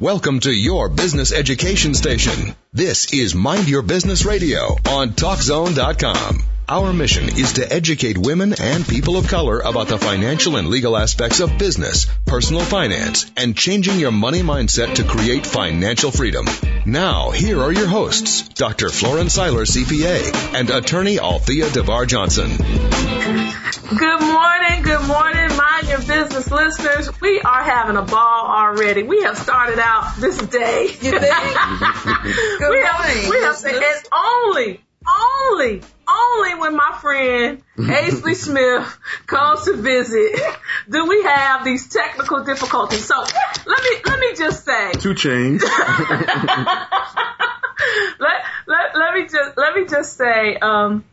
Welcome to your business education station. This is Mind Your Business Radio on TalkZone.com. Our mission is to educate women and people of color about the financial and legal aspects of business, personal finance, and changing your money mindset to create financial freedom. Now, here are your hosts, Dr. Florence Seiler, CPA, and attorney Althea DeVar Johnson. Good morning, good morning, mind your business listeners. We are having a ball already. We have started out this day. You think? good we morning. have, we have, it's only, only only when my friend Aislee Smith comes to visit do we have these technical difficulties. So let me let me just say two chains. let, let let me just let me just say um,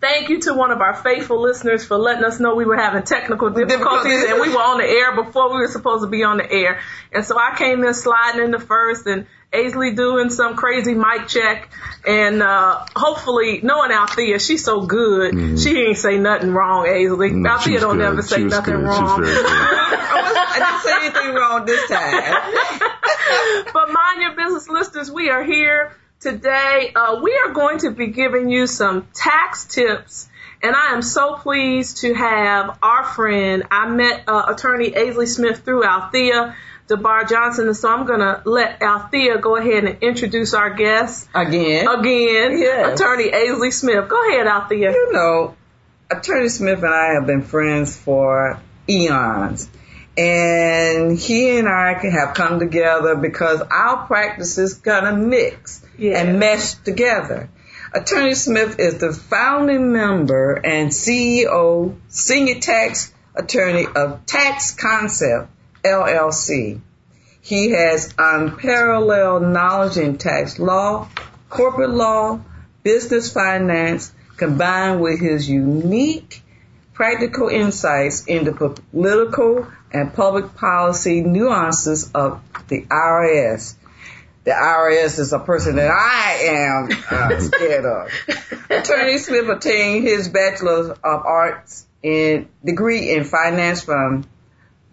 thank you to one of our faithful listeners for letting us know we were having technical difficulties and we were on the air before we were supposed to be on the air. And so I came in sliding in the first and Aislee doing some crazy mic check and uh hopefully knowing Althea, she's so good. Mm-hmm. She ain't say nothing wrong, Aislee. No, Althea don't good. never say nothing good. wrong. I didn't say anything wrong this time. but mind your business listeners, we are here today. Uh, we are going to be giving you some tax tips and I am so pleased to have our friend. I met uh, attorney Aislee Smith through Althea. DeBar Johnson. And so I'm going to let Althea go ahead and introduce our guest. Again. Again. Yes. Attorney Aislee Smith. Go ahead, Althea. You know, Attorney Smith and I have been friends for eons. And he and I have come together because our practices kind of mix yes. and mesh together. Attorney Smith is the founding member and CEO, senior tax attorney of Tax Concept LLC. He has unparalleled knowledge in tax law, corporate law, business finance, combined with his unique practical insights into political and public policy nuances of the IRS. The IRS is a person that I am uh, scared of. Attorney Smith obtained his Bachelor of Arts in degree in finance from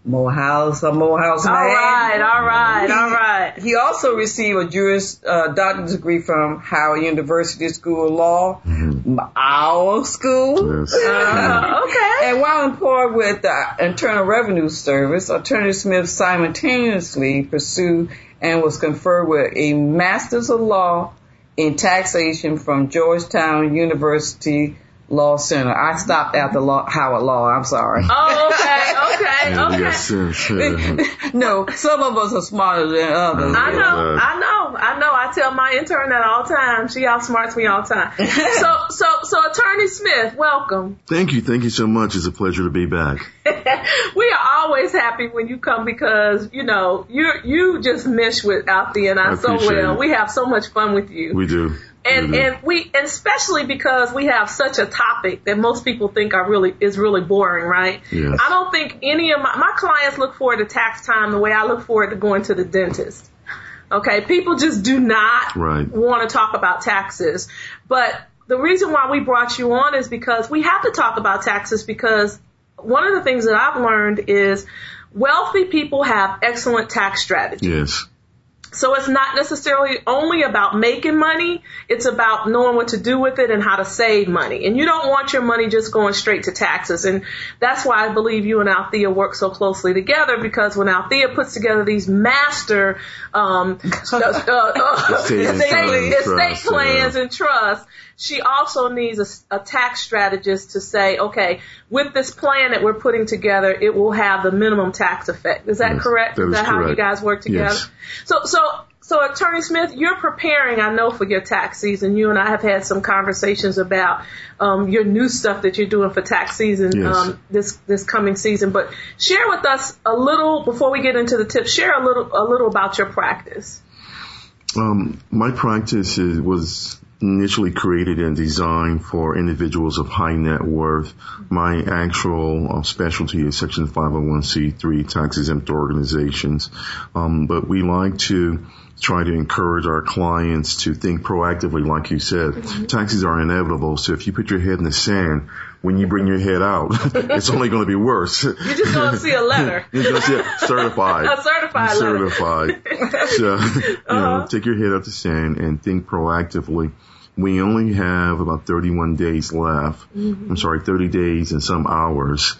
Morehouse, a Morehouse man. All right, all right, he, all right. He also received a Juris uh, doctorate degree from Howard University School of Law, mm-hmm. our school. Yes. Uh, okay. And while employed with the Internal Revenue Service, Attorney Smith simultaneously pursued and was conferred with a Master's of Law in Taxation from Georgetown University Law Center. I stopped at the law, Howard Law. I'm sorry. Oh, okay, okay, okay. no, some of us are smarter than others. I know, I know, I know. I tell my intern that all the time. She outsmarts me all the time. so, so, so, Attorney Smith, welcome. Thank you, thank you so much. It's a pleasure to be back. we are always happy when you come because you know you you just mesh with Althea and I, I so well. It. We have so much fun with you. We do. And mm-hmm. and we and especially because we have such a topic that most people think are really is really boring, right? Yes. I don't think any of my my clients look forward to tax time the way I look forward to going to the dentist. Okay, people just do not right. want to talk about taxes. But the reason why we brought you on is because we have to talk about taxes because one of the things that I've learned is wealthy people have excellent tax strategies. Yes. So it's not necessarily only about making money. It's about knowing what to do with it and how to save money. And you don't want your money just going straight to taxes. And that's why I believe you and Althea work so closely together because when Althea puts together these master um, uh, uh, estate, estate, plans yeah. and trusts, she also needs a, a, tax strategist to say, okay, with this plan that we're putting together, it will have the minimum tax effect. Is that yes, correct? That is, that correct. how you guys work together? Yes. So, so, so Attorney Smith, you're preparing, I know, for your tax season. You and I have had some conversations about um, your new stuff that you're doing for tax season yes. um, this this coming season. But share with us a little before we get into the tips. Share a little a little about your practice. Um, my practice is, was initially created and designed for individuals of high net worth. My actual uh, specialty is Section 501c3 tax exempt organizations. Um, but we like to try to encourage our clients to think proactively, like you said. Mm-hmm. Taxes are inevitable. So if you put your head in the sand, when you bring your head out, it's only going to be worse. You're just going to see a letter. You're going to see a certified. a certified certified. so, you know, take your head out the sand and think proactively. We only have about 31 days left. I'm sorry, 30 days and some hours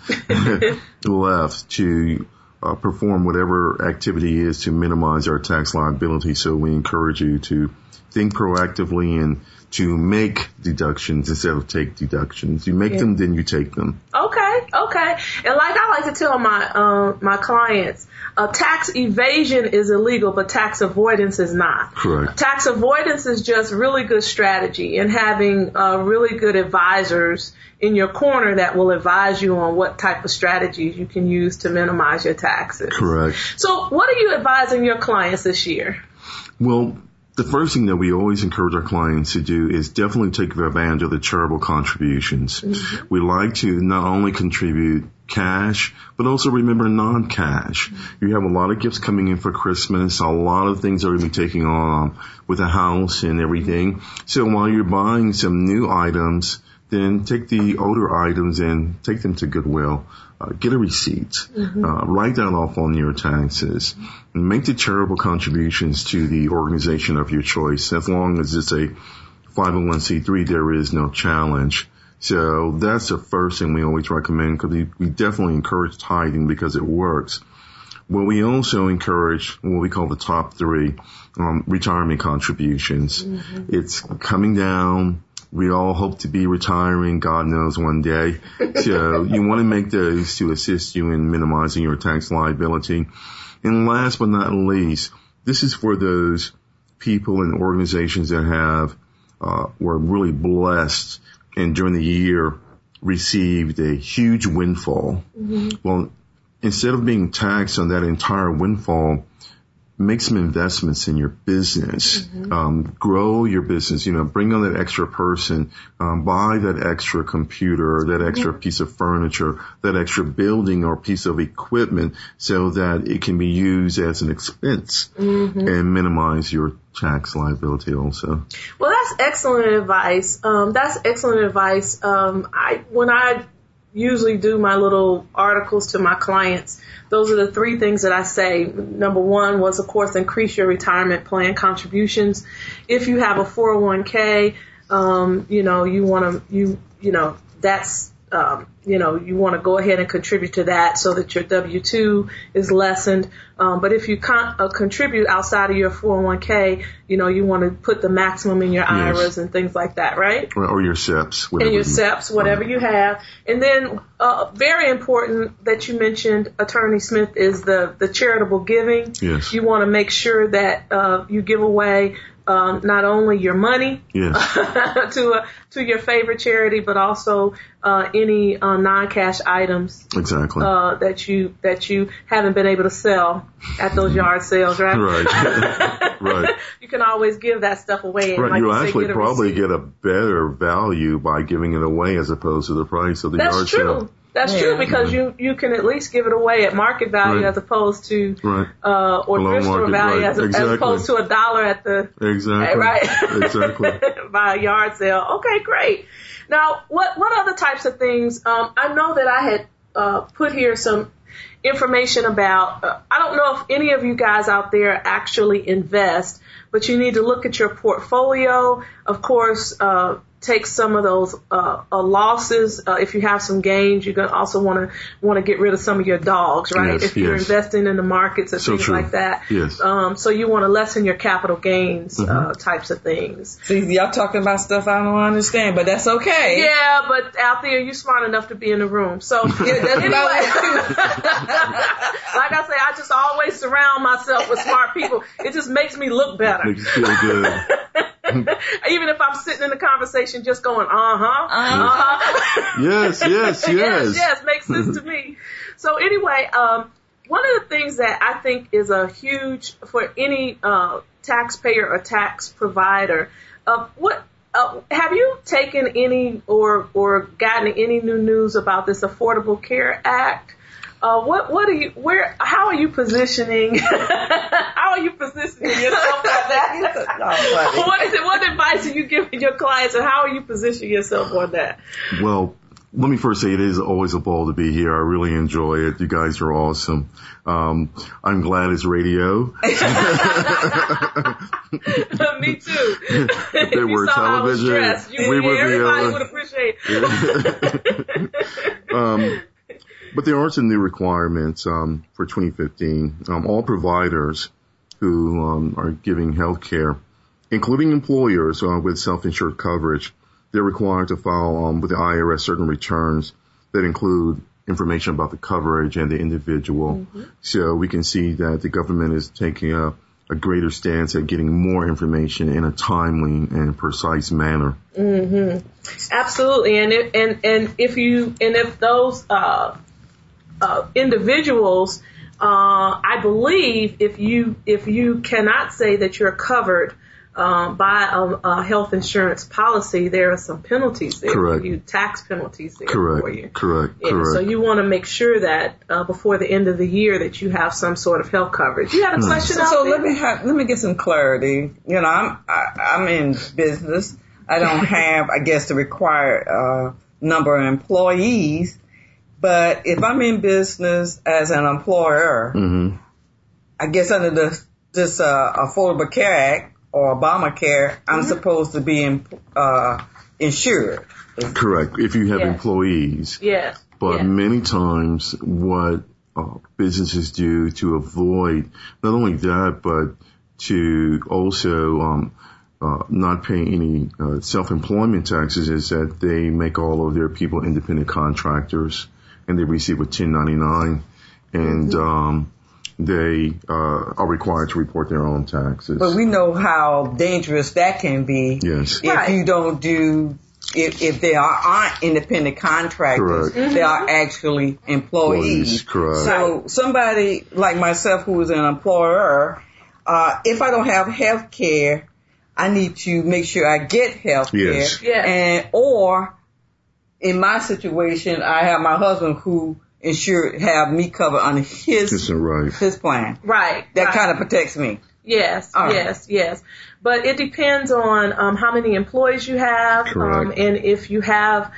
left to uh, perform whatever activity is to minimize our tax liability. So we encourage you to think proactively and to make deductions instead of take deductions. You make them, then you take them. Okay, okay. And like I like to tell my uh, my clients, uh, tax evasion is illegal, but tax avoidance is not. Correct. Tax avoidance is just really good strategy and having uh, really good advisors in your corner that will advise you on what type of strategies you can use to minimize your taxes. Correct. So, what are you advising your clients this year? Well, the first thing that we always encourage our clients to do is definitely take advantage of the charitable contributions. Mm-hmm. We like to not only contribute cash, but also remember non-cash. Mm-hmm. You have a lot of gifts coming in for Christmas, a lot of things are going to be taking on with the house and everything. So while you're buying some new items, then take the older items and take them to Goodwill uh, get a receipt, mm-hmm. uh, write that off on your taxes, and make the charitable contributions to the organization of your choice. As long as it's a 501c3, there is no challenge. So that's the first thing we always recommend because we, we definitely encourage tithing because it works. Well, we also encourage what we call the top three um, retirement contributions. Mm-hmm. It's coming down we all hope to be retiring, God knows one day. So you want to make those to assist you in minimizing your tax liability. And last but not least, this is for those people and organizations that have, uh, were really blessed and during the year received a huge windfall. Mm-hmm. Well, instead of being taxed on that entire windfall, make some investments in your business, mm-hmm. um, grow your business, you know, bring on that extra person, um, buy that extra computer, that extra mm-hmm. piece of furniture, that extra building or piece of equipment so that it can be used as an expense mm-hmm. and minimize your tax liability also. Well, that's excellent advice. Um, that's excellent advice. Um, I, when I usually do my little articles to my clients, those are the three things that I say. Number one was, of course, increase your retirement plan contributions. If you have a 401k, um, you know, you want to, you, you know, that's um, you know, you want to go ahead and contribute to that so that your W-2 is lessened. Um, but if you con- uh, contribute outside of your 401k, you know, you want to put the maximum in your yes. IRAs and things like that, right? Or, your SEPs. And your SEPs, whatever you have. And then, uh, very important that you mentioned, Attorney Smith, is the, the charitable giving. Yes. You want to make sure that, uh, you give away um, not only your money yes. to a, to your favorite charity, but also uh, any uh, non-cash items exactly uh, that you that you haven't been able to sell at those yard sales, right? Right, right. You can always give that stuff away. And right, like you actually say, probably get a better value by giving it away as opposed to the price of the That's yard true. sale. That's yeah. true because you you can at least give it away at market value right. as opposed to right. uh or thrift store value right. as, exactly. as opposed to a dollar at the exactly right exactly by a yard sale. Okay, great. Now, what what other types of things? Um, I know that I had uh, put here some information about. Uh, I don't know if any of you guys out there actually invest, but you need to look at your portfolio. Of course, uh, take some of those uh, uh, losses. Uh, if you have some gains, you're gonna also want to want to get rid of some of your dogs, right? Yes, if you're yes. investing in the markets and so things true. like that. Yes. Um, so you want to lessen your capital gains Mm-hmm. uh, types of things. See, y'all talking about stuff I don't understand, but that's okay. Yeah, but out there, you're smart enough to be in the room. So Yeah, that's anyway, about like I say, I just always surround myself with smart people. It just makes me look better. makes you feel good Even if I'm sitting in the conversation just going, uh huh, uh huh. yes yes yes yes, yes, makes sense to me. So anyway, um, one of the things that I think is a huge for any uh, taxpayer or tax provider, uh, what uh, have you taken any or or gotten any new news about this Affordable Care Act? Uh, what what are you where how are you positioning how are you positioning yourself on that? Oh, what is it? What advice are you giving your clients, and how are you positioning yourself on that? well let me first say it is always a ball to be here. I really enjoy it. You guys are awesome. Um, I'm glad it's radio. Me too. if there were television, stressed, you we would everybody be would appreciate. um, but there are some new requirements um, for 2015. Um, all providers who um, are giving health care, including employers uh, with self-insured coverage, they're required to file um, with the IRS certain returns that include information about the coverage and the individual. Mm-hmm. So we can see that the government is taking a, a, greater stance at getting more information in a timely and precise manner. Mm-hmm. Absolutely, and if, and and if you and if those uh, uh, individuals, uh, I believe if you if you cannot say that you're covered um, buy a, a, health insurance policy, there are some penalties there correct. for you, tax penalties there correct. for you. Correct. Yeah, correct. So you want to make sure that uh, before the end of the year that you have some sort of health coverage. You had a hmm. question. So, so let me have, let me get some clarity. You know, I'm I, I'm in business. I don't have, I guess, the required uh, number of employees. But if I'm in business as an employer, mm-hmm. I guess under the this uh, Affordable Care Act, or Obamacare, I'm mm-hmm. supposed to be in, uh, insured. Correct. If you have yes. employees. Yes. But yes. many times what uh, businesses do to avoid not only that, but to also um, uh, not pay any uh, self-employment taxes is that they make all of their people independent contractors and they receive a 1099 and mm-hmm. um, they uh, are required to report their own taxes. But we know how dangerous that can be. Yes. If right. you don't do, if, if they are, aren't independent contractors, Correct. they are actually employees. employees correct. So somebody like myself who is an employer, uh, if I don't have health care, I need to make sure I get health care. Yes. yes. And, or in my situation, I have my husband who ensure have me covered on his right. his plan. Right. That right. kind of protects me. Yes, All yes, right. yes. But it depends on um, how many employees you have, um, and if you have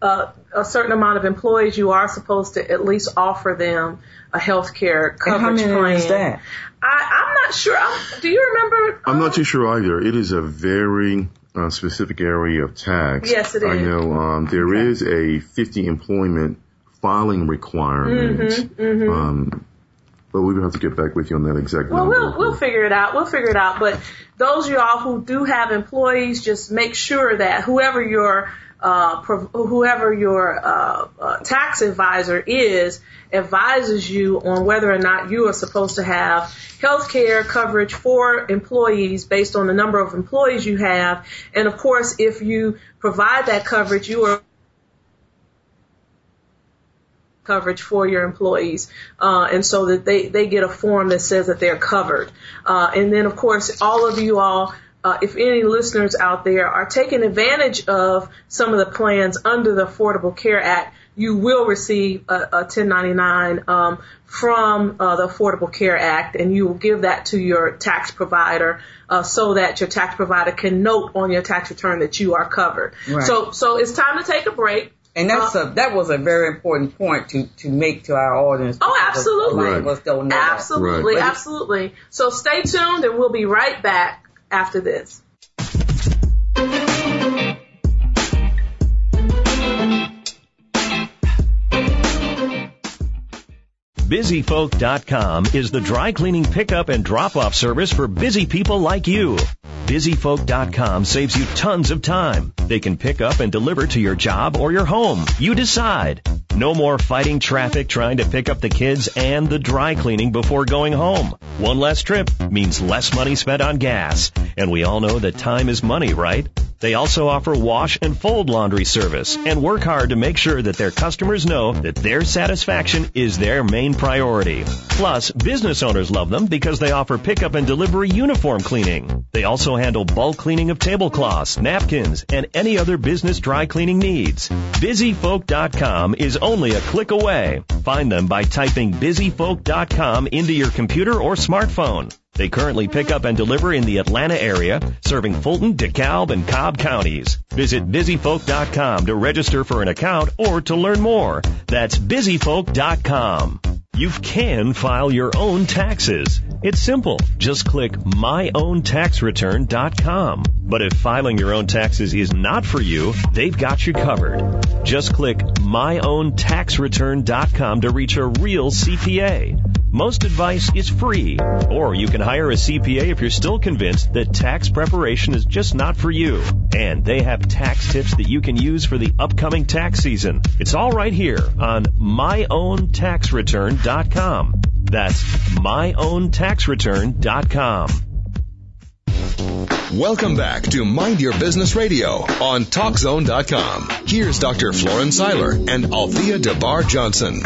uh, a certain amount of employees, you are supposed to at least offer them a health care coverage and how many plan. Is that? I, am not sure. I'm, do you remember? I'm not too sure either. It is a very uh, specific area of tax. Yes, it is. I know um, there okay. is a 50 employment filing requirement. Mm-hmm, mm-hmm. Um, but we would have to get back with you on that exact well, number. We'll, we'll figure it out. We'll figure it out. But those of y'all who do have employees, just make sure that whoever your uh, whoever your uh, uh, tax advisor is advises you on whether or not you are supposed to have health care coverage for employees based on the number of employees you have. And of course, if you provide that coverage, you are coverage for your employees, uh, and so that they, they get a form that says that they're covered. Uh, and then, of course, all of you all, uh, if any listeners out there are taking advantage of some of the plans under the Affordable Care Act, you will receive a, a 1099 um, from uh, the Affordable Care Act, and you will give that to your tax provider uh, so that your tax provider can note on your tax return that you are covered. Right. So, so it's time to take a break. And that's uh, a that was a very important point to to make to our audience. Oh, absolutely. Right. don't know absolutely, that. absolutely. So stay tuned, and we'll be right back after this. BusyFolk.com is the dry cleaning pickup and drop off service for busy people like you. BusyFolk.com saves you tons of time. They can pick up and deliver to your job or your home. You decide. No more fighting traffic trying to pick up the kids and the dry cleaning before going home. One less trip means less money spent on gas. And we all know that time is money, right? They also offer wash and fold laundry service and work hard to make sure that their customers know that their satisfaction is their main priority. Plus, business owners love them because they offer pickup and delivery uniform cleaning. They also handle bulk cleaning of tablecloths, napkins, and any other business dry cleaning needs. BusyFolk.com is only a click away. Find them by typing BusyFolk.com into your computer or smartphone. They currently pick up and deliver in the Atlanta area, serving Fulton, DeKalb, and Cobb counties. Visit busyfolk.com to register for an account or to learn more. That's busyfolk.com. You can file your own taxes. It's simple. Just click myowntaxreturn.com. But if filing your own taxes is not for you, they've got you covered. Just click myowntaxreturn.com to reach a real CPA. Most advice is free, or you can hire a CPA if you're still convinced that tax preparation is just not for you. And they have tax tips that you can use for the upcoming tax season. It's all right here on myowntaxreturn.com. That's myowntaxreturn.com. Welcome back to Mind Your Business Radio on TalkZone.com. Here's Dr. Florence Seiler and Althea DeBar Johnson.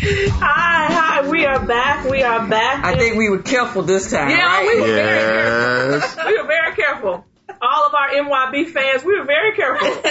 Hi, hi, we are back. We are back. I think we were careful this time, yeah, right? we were very careful. We were very careful. All of our MYB fans, we were very careful.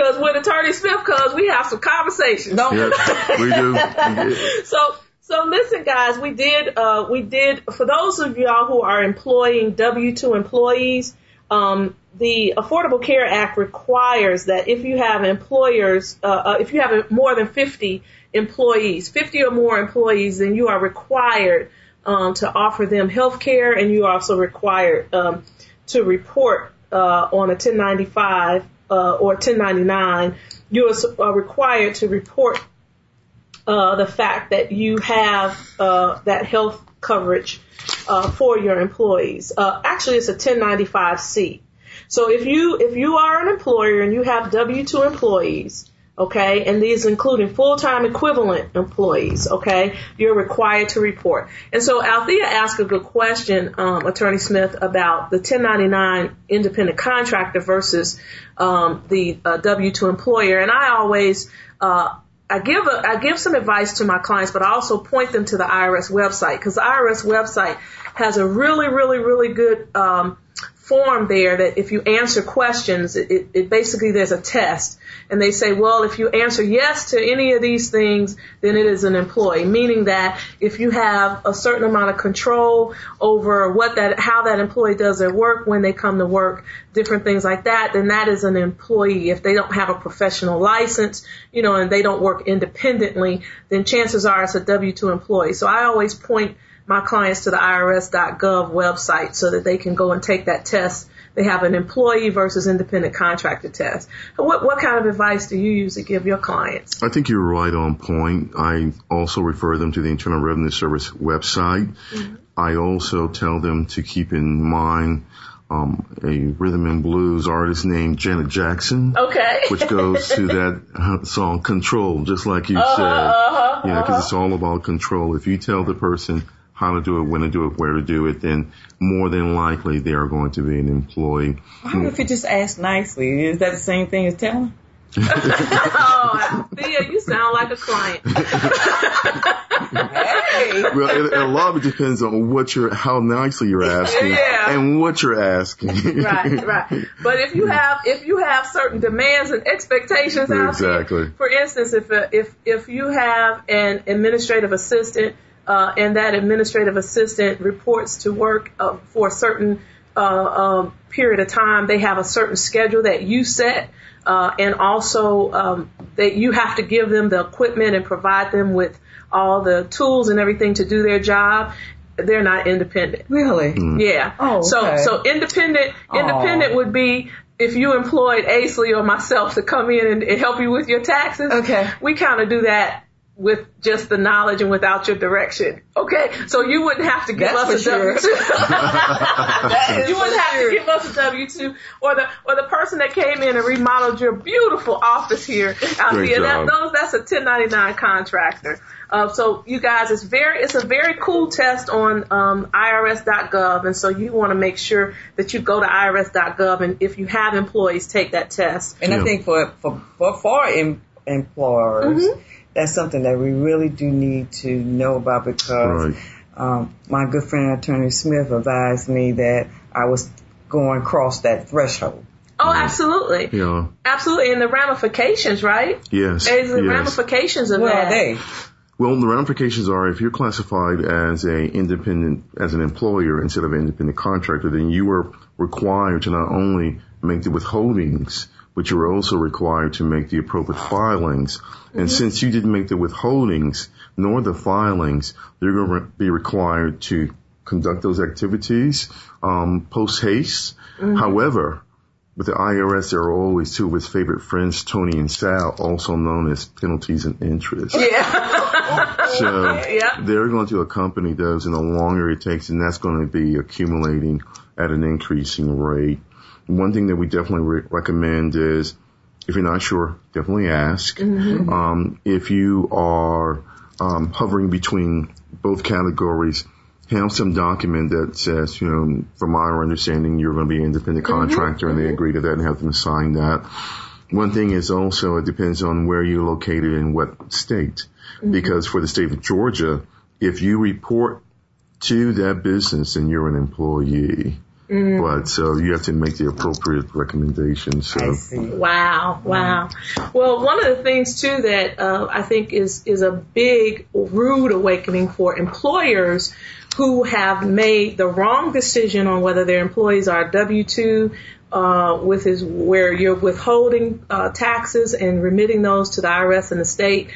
Because with Attorney Smith, cause we have some conversations. No, Yep, we do. So, so listen, guys, we did, uh, we did, for those of y'all who are employing W-2 employees, um, the Affordable Care Act requires that if you have employers, uh, uh, if you have more than 50 employees, 50 or more employees, then you are required um, to offer them health care and you are also required um, to report uh, on a 1095 uh, or 1099. You are required to report uh, the fact that you have uh, that health coverage uh, for your employees. Uh, actually, it's a 1095C. So if you if you are an employer and you have W-2 employees, okay, and these including full-time equivalent employees, okay, you're required to report. And so Althea asked a good question, um, Attorney Smith, about the 1099 independent contractor versus um, the uh, W-2 employer, and I always uh, I give a, I give some advice to my clients, but I also point them to the IRS website because the IRS website has a really, really, really good um, form there that if you answer questions, it, it, basically there's a test, and they say, well, if you answer yes to any of these things, then it is an employee, meaning that if you have a certain amount of control over what that how that employee does their work when they come to work, different things like that, then that is an employee. If they don't have a professional license, you know, and they don't work independently, then chances are it's a W-2 employee. So I always point my clients to the IRS.gov website so that they can go and take that test. They have an employee versus independent contractor test. What, what kind of advice do you usually give your clients? I think you're right on point. I also refer them to the Internal Revenue Service website. I also tell them to keep in mind um, a rhythm and blues artist named Janet Jackson. Okay. which goes to that uh, song Control, just like you Uh-huh, said. uh-huh, you know, because uh-huh. it's all about control. If you tell the person how to do it, when to do it, where to do it, then more than likely they are going to be an employee. How if you just ask nicely? Is that the same thing as telling? oh, Thea, you sound like a client. Hey. Well, it, a lot of it depends on what you're, how nicely you're asking, Yeah. and what you're asking. right, right. But if you have if you have certain demands and expectations out there, Exactly. for instance, if uh, if if you have an administrative assistant uh, and that administrative assistant reports to work uh, for a certain uh, um, period of time, they have a certain schedule that you set. Uh, and also um, that you have to give them the equipment and provide them with all the tools and everything to do their job. They're not independent. Really? Yeah. Oh, So okay. so independent Aw. independent would be if you employed Aislee or myself to come in and, and help you with your taxes. Okay. We kind of do that with just the knowledge and without your direction. Okay. So you wouldn't have to give That's us a for sure. W two. You wouldn't have sure. to give us a W two or the or the person that came in and remodeled your beautiful office here out Great here. That, those that's a 1099 contractor. Uh, so you guys, it's very it's a very cool test on um, IRS.gov, and so you want to make sure that you go to IRS.gov, and if you have employees, take that test. And I think for for for, for em, employers, Mm-hmm. That's something that we really do need to know about because Right. um, my good friend Attorney Smith advised me that I was going across that threshold. Oh, absolutely, Yeah. absolutely, and the ramifications, right? Yes. There's the yes. ramifications of What that. are they? Well, the ramifications are if you're classified as a independent, as an employer instead of an independent contractor, then you are required to not only make the withholdings, but you're also required to make the appropriate filings. And mm-hmm. since you didn't make the withholdings nor the filings, you're going to be required to conduct those activities um, post haste. Mm-hmm. However, with the IRS, there are always two of his favorite friends, Tony and Sal, also known as penalties and interest. Yeah. so yeah. they're going to accompany those, and the longer it takes, and that's going to be accumulating at an increasing rate. One thing that we definitely re- recommend is, if you're not sure, definitely ask. Mm-hmm. Um, if you are um, hovering between both categories, have some document that says, you know, from our understanding, you're going to be an independent mm-hmm. contractor mm-hmm. and they mm-hmm. agree to that and have them sign that. One thing is also it depends on where you're located in what state. Mm-hmm. Because for the state of Georgia, if you report to that business and you're an employee, Mm. But so you have to make the appropriate recommendations. So. Wow, wow. Well, one of the things too that uh, I think is is a big rude awakening for employers who have made the wrong decision on whether their employees are W two uh, with his where you're withholding uh, taxes and remitting those to the IRS and the state,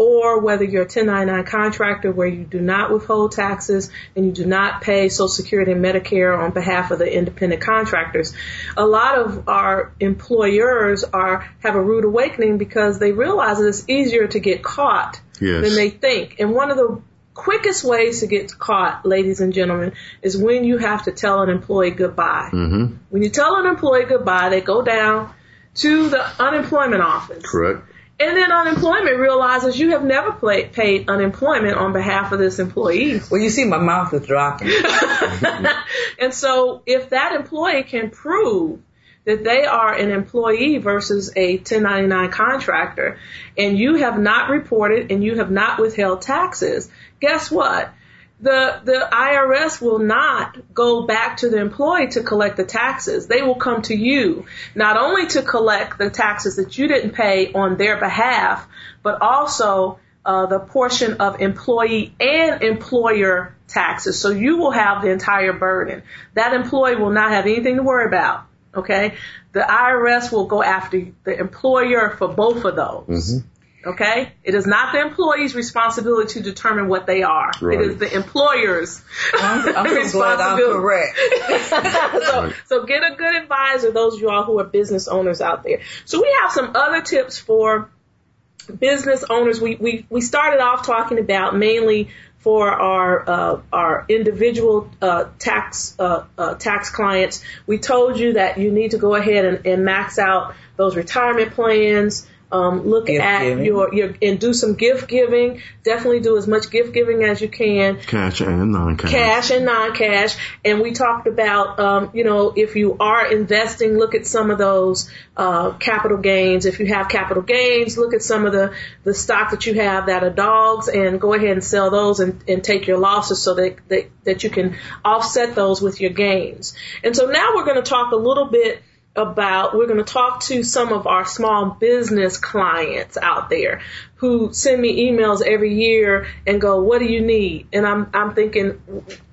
or whether you're a 1099 contractor where you do not withhold taxes and you do not pay Social Security and Medicare on behalf of the independent contractors. A lot of our employers are have a rude awakening because they realize that it's easier to get caught yes. than they think. And one of the quickest ways to get caught, ladies and gentlemen, is when you have to tell an employee goodbye. Mm-hmm. When you tell an employee goodbye, they go down to the unemployment office. Correct. And then unemployment realizes you have never play, paid unemployment on behalf of this employee. Well, you see, my mouth is dropping. and so, if that employee can prove that they are an employee versus a 1099 contractor, and you have not reported and you have not withheld taxes, guess what? The, the IRS will not go back to the employee to collect the taxes. They will come to you, not only to collect the taxes that you didn't pay on their behalf, but also uh, the portion of employee and employer taxes. So you will have the entire burden. That employee will not have anything to worry about. Okay, the IRS will go after the employer for both of those. Mm-hmm. Okay? It is not the employee's responsibility to determine what they are. Right. It is the employer's I'm, I'm responsibility. I'm correct. so, right. so get a good advisor, those of you all who are business owners out there. So we have some other tips for business owners. We, we, we started off talking about mainly for our uh, our individual uh, tax uh, uh tax clients. We told you that you need to go ahead and, and max out those retirement plans. Um, look gift at giving. your, your, and do some gift giving. Definitely do as much gift giving as you can. Cash and non-cash. Cash and non-cash. And we talked about, um, you know, if you are investing, look at some of those, uh, capital gains. If you have capital gains, look at some of the, the stock that you have that are dogs and go ahead and sell those and, and take your losses so that, that, that you can offset those with your gains. And so now we're going to talk a little bit about we're going to talk to some of our small business clients out there who send me emails every year and go what do you need? And i'm i'm thinking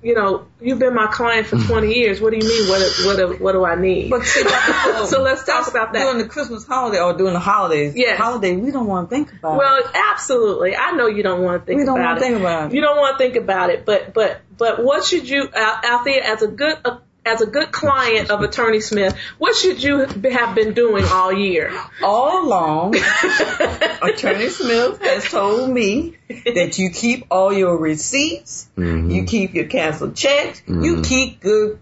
you know you've been my client for 20 years. What do you mean what what what do i need? But see, so let's talk about that. during the christmas holiday or during the holidays. Yeah holiday we don't want to think about well, it. Well absolutely. I know you don't want to think we don't want to think about it. You don't want to think about it but but but what should you out, out there as a good a, as a good client of Attorney Smith, what should you have been doing all year? All along, Attorney Smith has told me that you keep all your receipts, mm-hmm. you keep your canceled checks, mm-hmm. you keep good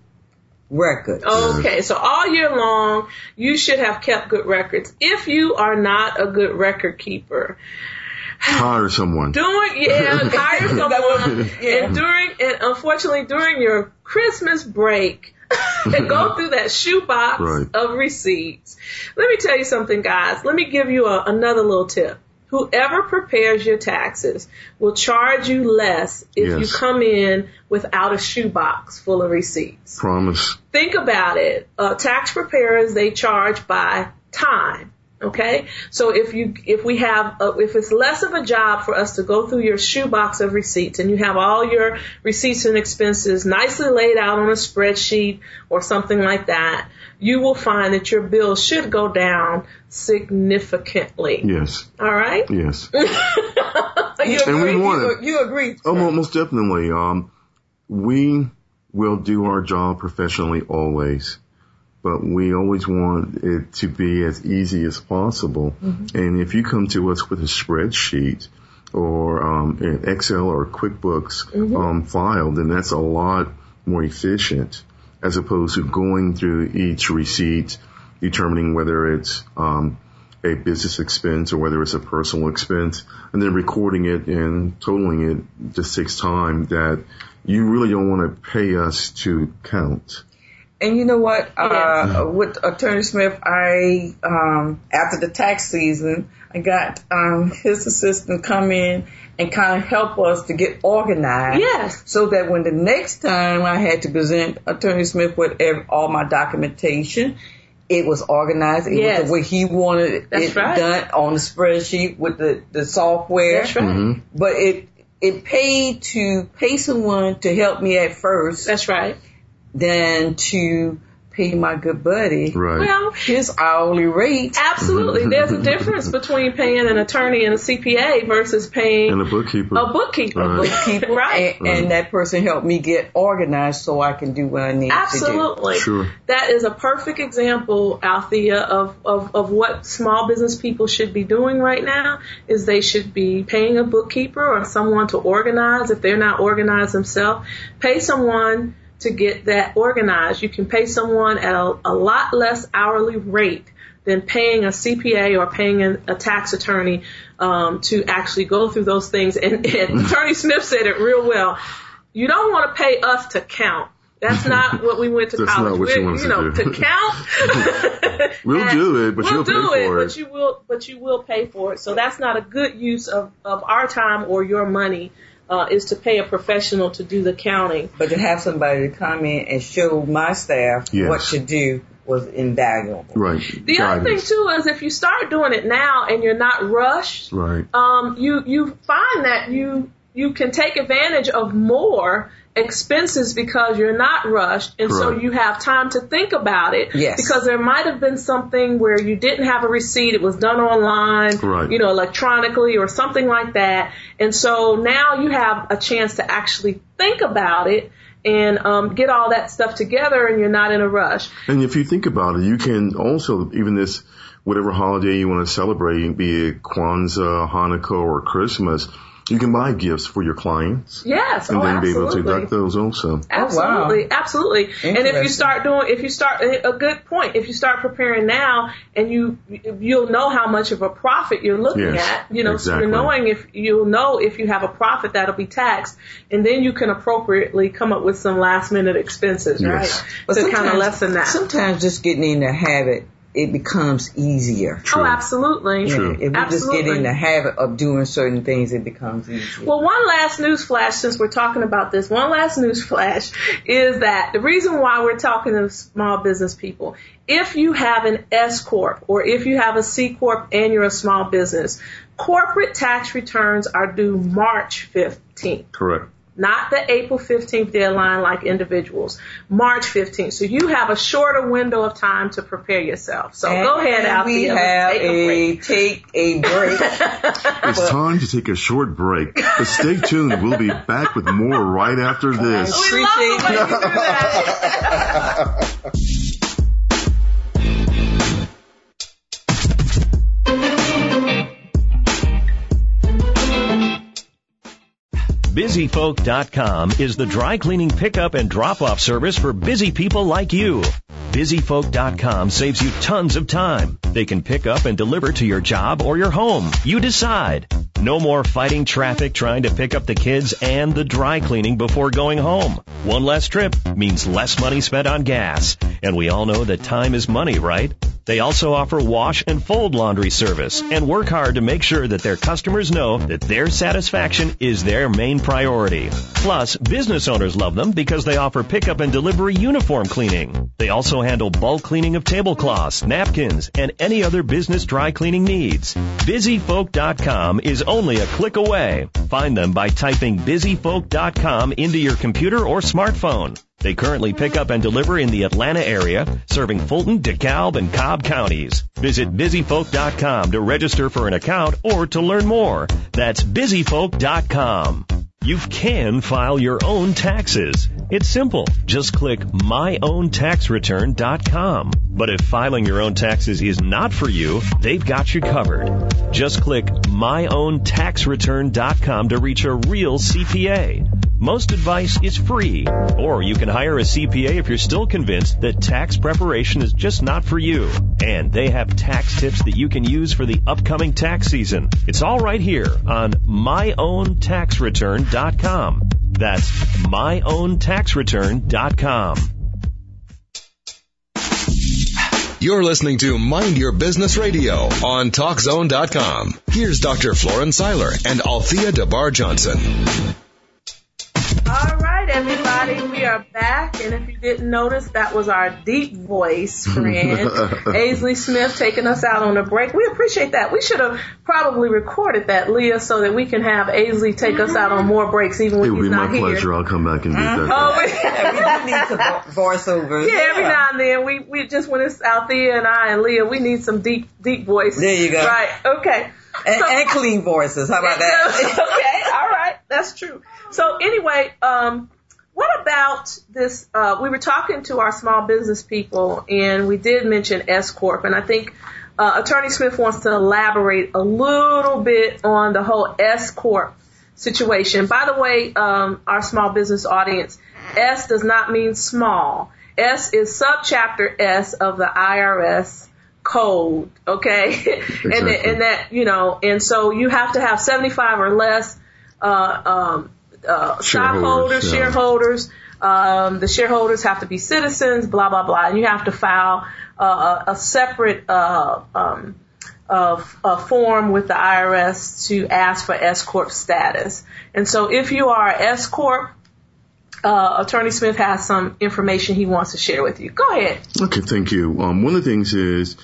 records. Okay, so all year long, you should have kept good records. If you are not a good record keeper, hire someone. Doing yeah, hire someone. yeah. And during and unfortunately during your Christmas break, and go through that shoebox right. of receipts. Let me tell you something, guys. Let me give you a, another little tip. Whoever prepares your taxes will charge you less if yes. you come in without a shoebox full of receipts. Promise. Think about it. Uh, tax preparers, they charge by time. Okay, so if you if we have a, if it's less of a job for us to go through your shoebox of receipts and you have all your receipts and expenses nicely laid out on a spreadsheet or something like that, you will find that your bill should go down significantly. Yes. All right. Yes. you and we want You, it. you agree? Oh, mo- most definitely. Um, we will do our job professionally always, but we always want it to be as easy as possible. And if you come to us with a spreadsheet or um, an Excel or QuickBooks um, file, then that's a lot more efficient as opposed to going through each receipt, determining whether it's um, a business expense or whether it's a personal expense, and then recording it and totaling it just takes time that you really don't want to pay us to count. And you know what? Uh, with Attorney Smith, I um, after the tax season, I got um, his assistant come in and kind of help us to get organized. Yes. So that when the next time I had to present Attorney Smith with ev all my documentation, it was organized. It Yes. was the way he wanted That's it right. done on the spreadsheet with the, the software. That's right. Mm-hmm. But it it paid to pay someone to help me at first That's right. Than to pay my good buddy Right. Well, his hourly rate. absolutely. There's a difference between paying an attorney and a CPA versus paying and a bookkeeper. a bookkeeper. Right. People, Right. and, and that person helped me get organized so I can do what I need to Absolutely. Sure. That is a perfect example, Althea, of, of, of what small business people should be doing right now is they should be paying a bookkeeper or someone to organize if they're not organized themselves. Pay someone to get that organized. You can pay someone at a, a lot less hourly rate than paying a CPA or paying a, a tax attorney um, to actually go through those things. And, and Attorney Smith said it real well. You don't want to pay us to count. That's not what we went to That's college. not what you We're- want us you to know, do. to count. We'll do it, but we'll you'll pay do it, for but you will, but you will pay for it. So that's not a good use of of our time or your money. Uh, is to pay a professional to do the counting. But to have somebody to come in and show my staff Yes. what to do was invaluable. Right. The other thing too is if you start doing it now and you're not rushed, Right. um, you you find that you you can take advantage of more expenses because you're not rushed, and so you have time to think about it. Yes. Because there might have been something where you didn't have a receipt; it was done online, Right. you know, electronically or something like that. And so now you have a chance to actually think about it and um, get all that stuff together, and you're not in a rush. And if you think about it, you can also, even this, whatever holiday you want to celebrate, be it Kwanzaa, Hanukkah, or Christmas, you can buy gifts for your clients Yes, and oh, then be able to oh, deduct those also. Absolutely, absolutely. Oh, and if you start doing, if you start, eh, a good point. If you start preparing now, and you you'll know how much of a profit you're looking Yes, at. You know, so you're knowing if you'll know if you have a profit that'll be taxed, and then you can appropriately come up with some last minute expenses, Yes. right? to kind of lessen that. Sometimes just getting in the habit, it becomes easier. Oh, absolutely. True. If we just get in the habit of doing certain things, it becomes easier. Well, one last news flash, since we're talking about this, one last news flash is that the reason why we're talking to small business people, if you have an S Corp or if you have a C Corp and you're a small business, corporate tax returns are due March 15th. Correct. Not the April 15th deadline like individuals. March 15th. So you have a shorter window of time to prepare yourself. So go ahead, And Althea. We Let's have take a break. a take a break. It's time to take a short break, but stay tuned. We'll be back with more right after this. We love BusyFolk.com is the dry cleaning pickup and drop off service for busy people like you. BusyFolk.com saves you tons of time. They can pick up and deliver to your job or your home. You decide. No more fighting traffic trying to pick up the kids and the dry cleaning before going home. One less trip means less money spent on gas. And we all know that time is money, right? They also offer wash and fold laundry service and work hard to make sure that their customers know that their satisfaction is their main priority. Plus, business owners love them because they offer pickup and delivery uniform cleaning. They also handle bulk cleaning of tablecloths, napkins, and any other business dry cleaning needs. BusyFolk.com is only a click away. Find them by typing BusyFolk.com into your computer or smartphone. They currently pick up and deliver in the Atlanta area, serving Fulton, DeKalb, and Cobb counties. Visit busyfolk.com to register for an account or to learn more. That's busyfolk.com. You can file your own taxes. It's simple. Just click myowntaxreturn.com. But if filing your own taxes is not for you, they've got you covered. Just click myowntaxreturn.com to reach a real CPA. Most advice is free, or you can hire a CPA if you're still convinced that tax preparation is just not for you. And they have tax tips that you can use for the upcoming tax season. It's all right here on myowntaxreturn.com. That's myowntaxreturn.com. You're listening to Mind Your Business Radio on TalkZone.com. Here's Dr. Florence Seiler and Althea DeBar Johnson. Are back. And if you didn't notice, that was our deep voice friend, Aislee Smith, taking us out on a break. We appreciate that. We should have probably recorded that, Leah, so that we can have Aislee take us out on more breaks, even when It would be my pleasure. I'll come back and do that. Oh, we- Yeah, we need some voiceovers. Yeah, every now and then we we just when it's Althea and I and Leah, we need some deep deep voice. There you go. Right. Okay. And, So- and clean voices. How about that? okay. All right. That's true. So anyway, um, what about this? Uh, we were talking to our small business people, and we did mention S corp, and I think. Uh, Attorney Smith wants to elaborate a little bit on the whole S corp situation. By the way, um, our small business audience, S does not mean small. S is subchapter S of the IRS code, okay? and, Exactly. and that, you know, and so you have to have 75 or less, uh, um, uh, stockholders, shareholders, um, the shareholders have to be citizens, blah, blah, blah, and you have to file uh, a, a separate, uh, um, of a form with the IRS to ask for S corp status. And so if you are S corp, uh, Attorney Smith has some information he wants to share with you. Go ahead. Okay, thank you. Um, one of the things is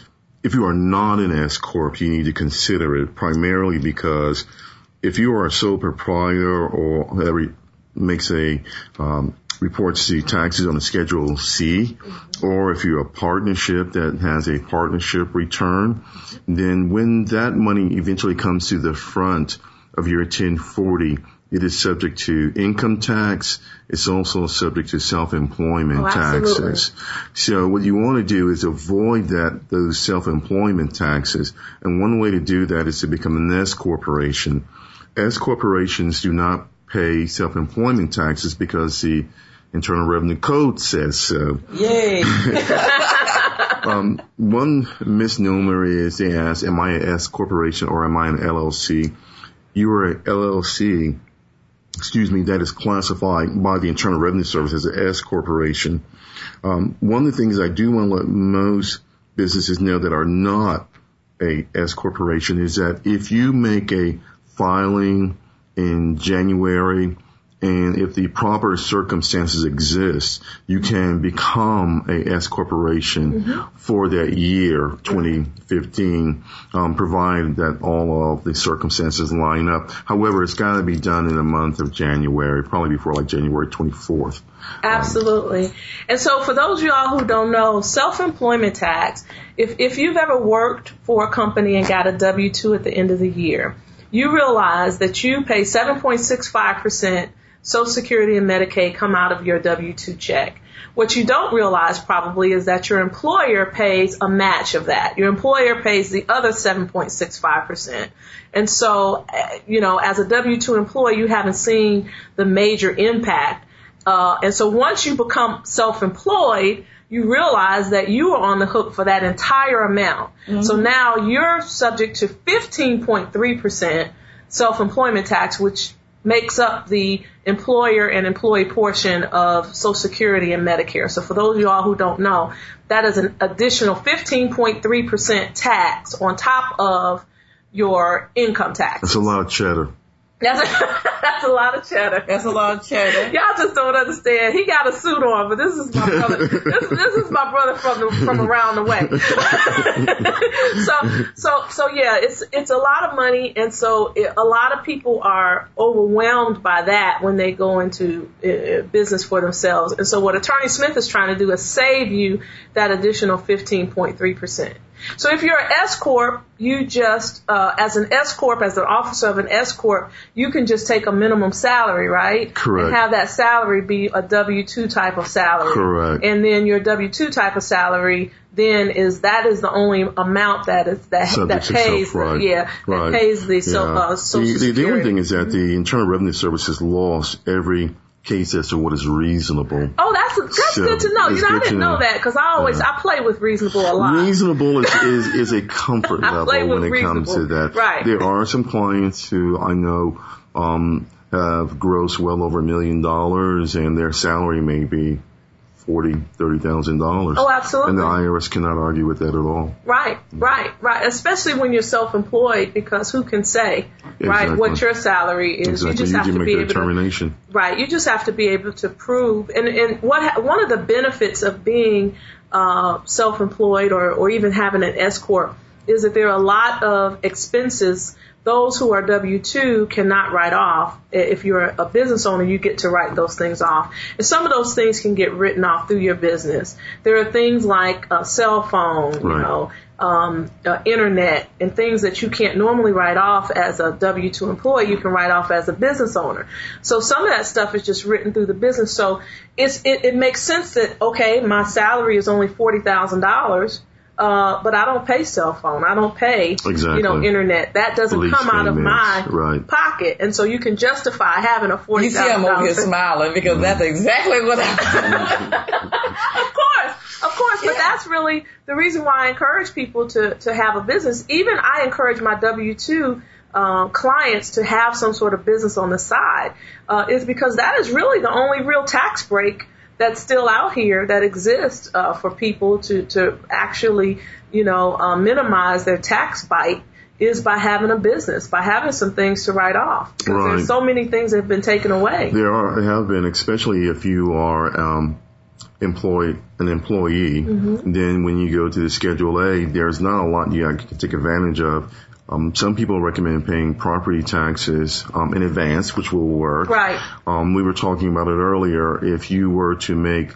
if you are not an S corp, you need to consider it primarily because if you are a sole proprietor or every makes a um, reports the taxes on a Schedule C, or if you're a partnership that has a partnership return, then when that money eventually comes to the front of your 1040, it is subject to income tax. It's also subject to self-employment Oh, taxes. So what you want to do is avoid that, those self-employment taxes. And one way to do that is to become an S corporation. S corporations do not pay self-employment taxes because the Internal Revenue Code says so. Yay. Um, one misnomer is they ask, am I a S corporation or am I an LLC? You are an LLC, excuse me, that is classified by the Internal Revenue Service as an S corporation. Um, one of the things I do want to let most businesses know that are not a S corporation is that if you make a filing in January and if the proper circumstances exist, you can become a S corporation for that year, 2015, um, provided that all of the circumstances line up. However, it's got to be done in the month of January, probably before like January 24th. Absolutely. And so for those of y'all who don't know, self-employment tax, if, if you've ever worked for a company and got a W-2 at the end of the year, you realize that you pay 7.65% Social Security and Medicaid come out of your W-2 check. What you don't realize probably is that your employer pays a match of that. Your employer pays the other 7.65%. And so, eh, you know, as a W-2 employee, you haven't seen the major impact. Uh, and so once you become self-employed, you realize that you are on the hook for that entire amount. Mm-hmm. So now you're subject to 15.3% self-employment tax, which makes up the employer and employee portion of Social Security and Medicare. So for those of y'all who don't know, that is an additional 15.3% tax on top of your income tax. That's a lot of cheddar. That's a, that's a lot of cheddar. That's a lot of cheddar. Y'all just don't understand. He got a suit on, but this is my brother. this, this is my brother from the, from around the way. so so so yeah, it's it's a lot of money, and so it, a lot of people are overwhelmed by that when they go into uh, business for themselves. And so what Attorney Smith is trying to do is save you that additional fifteen point three percent. So if you're an S corp, you just uh, as an S corp, as an officer of an S corp, you can just take a minimum salary, right? Correct. And have that salary be a W two type of salary. Correct. And then your W two type of salary then is that is the only amount that is that Subject that pays self, right, yeah right. that pays the so, uh, social the, the, the only thing is that the Internal Revenue Service has lost every case as to what is reasonable. Oh, that's that's So, good to know. You know, I didn't know know. that because I always Yeah. I play with reasonable a lot. Reasonable is, is, is a comfort level when it comes to that. Right. There are some clients who I know um, have grossed well over a million dollars and their salary may be forty, thirty thousand dollars. Oh, absolutely. And the IRS cannot argue with that at all. Right, right, right. Especially when you're self-employed, because who can say, right, what your salary is? Exactly. You just have to be able to. Right. You just have to be able to prove. And, and what one of the benefits of being uh, self-employed or, or even having an S corp is that there are a lot of expenses. Those who are W-2 cannot write off. If you're a business owner, you get to write those things off. And some of those things can get written off through your business. There are things like a cell phone, you Right. know, um, uh, internet and things that you can't normally write off as a W-2 employee, you can write off as a business owner. So some of that stuff is just written through the business. So it's, it, it makes sense that, okay, my salary is only $40,000. Uh, but I don't pay cell phone. I don't pay, Exactly. you know, internet. That doesn't Lease come out of my right. pocket. And so you can justify having a forty You see, I'm over here smiling because that's exactly what I. of course, of course, but that's really the reason why I encourage people to to have a business. Even I encourage my W two uh, clients to have some sort of business on the side, uh, is because that is really the only real tax break that's still out here that exists uh, for people to to actually you know uh, minimize their tax bite. Is by having a business, by having some things to write off. Because Right. there's so many things that have been taken away. There are have been, especially if you are um, employed an employee. Mm-hmm. Then when you go to the Schedule A, there's not a lot you can take advantage of. Um, some people recommend paying property taxes um, in advance, which will work. Right. Um, we were talking about it earlier. If you were to make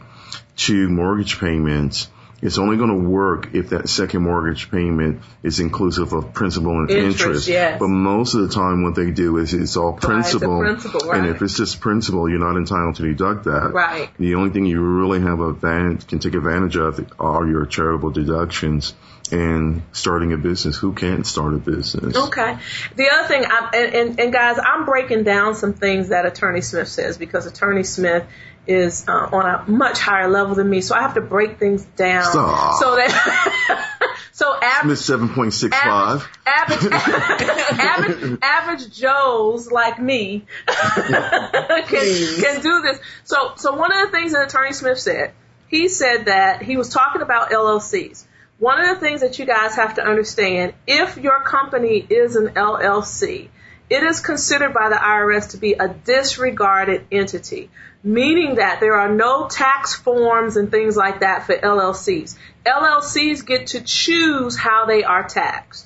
two mortgage payments, it's only going to work if that second mortgage payment is inclusive of principal and Interest, interest. yes. But most of the time, what they do is it's all Right, the principal. principal, And if it's just principal, you're not entitled to deduct that. Right. The only thing you really have advantage, can take advantage of are your charitable deductions and starting a business. Who can't start a business? Okay. The other thing, I'm, and, and, and guys, I'm breaking down some things that Attorney Smith says because Attorney Smith is uh, on a much higher level than me, so I have to break things down Stop. so that so average. Smith 7.65. Average, average, average, average Joes like me can, can do this. So, so one of the things that Attorney Smith said, he said that he was talking about LLCs. One of the things that you guys have to understand, if your company is an LLC, it is considered by the IRS to be a disregarded entity, meaning that there are no tax forms and things like that for LLCs. LLCs get to choose how they are taxed.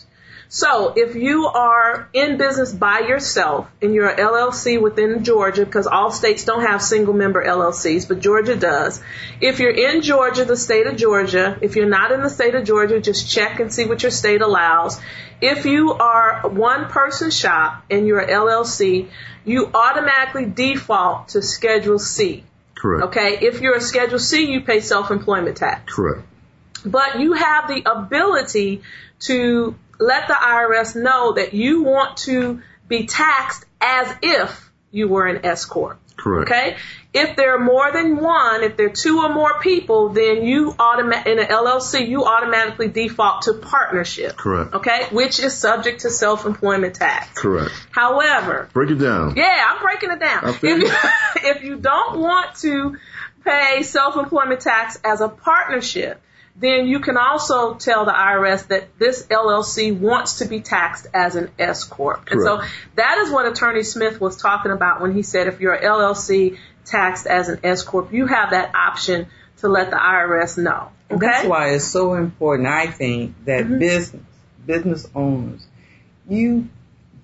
So if you are in business by yourself and you're an LLC within Georgia, because all states don't have single member LLCs, but Georgia does. If you're in Georgia, the state of Georgia, if you're not in the state of Georgia, just check and see what your state allows. If you are a one person shop and you're an LLC, you automatically default to Schedule C. Correct. Okay. If you're a Schedule C, you pay self-employment tax Correct. but you have the ability to let the IRS know that you want to be taxed as if you were an S corp. Correct. Okay? If there are more than one, if there are two or more people, then you automatic in an LLC, you automatically default to partnership. Correct. Okay, which is subject to self-employment tax. Correct. However, Break it down. yeah, I'm breaking it down. If you, if you don't want to pay self-employment tax as a partnership, then you can also tell the IRS that this LLC wants to be taxed as an S corp. And so that is what Attorney Smith was talking about when he said if you're a LLC taxed as an S corp, you have that option to let the IRS know. Okay. That's why it's so important, I think, that Mm-hmm. business business owners, you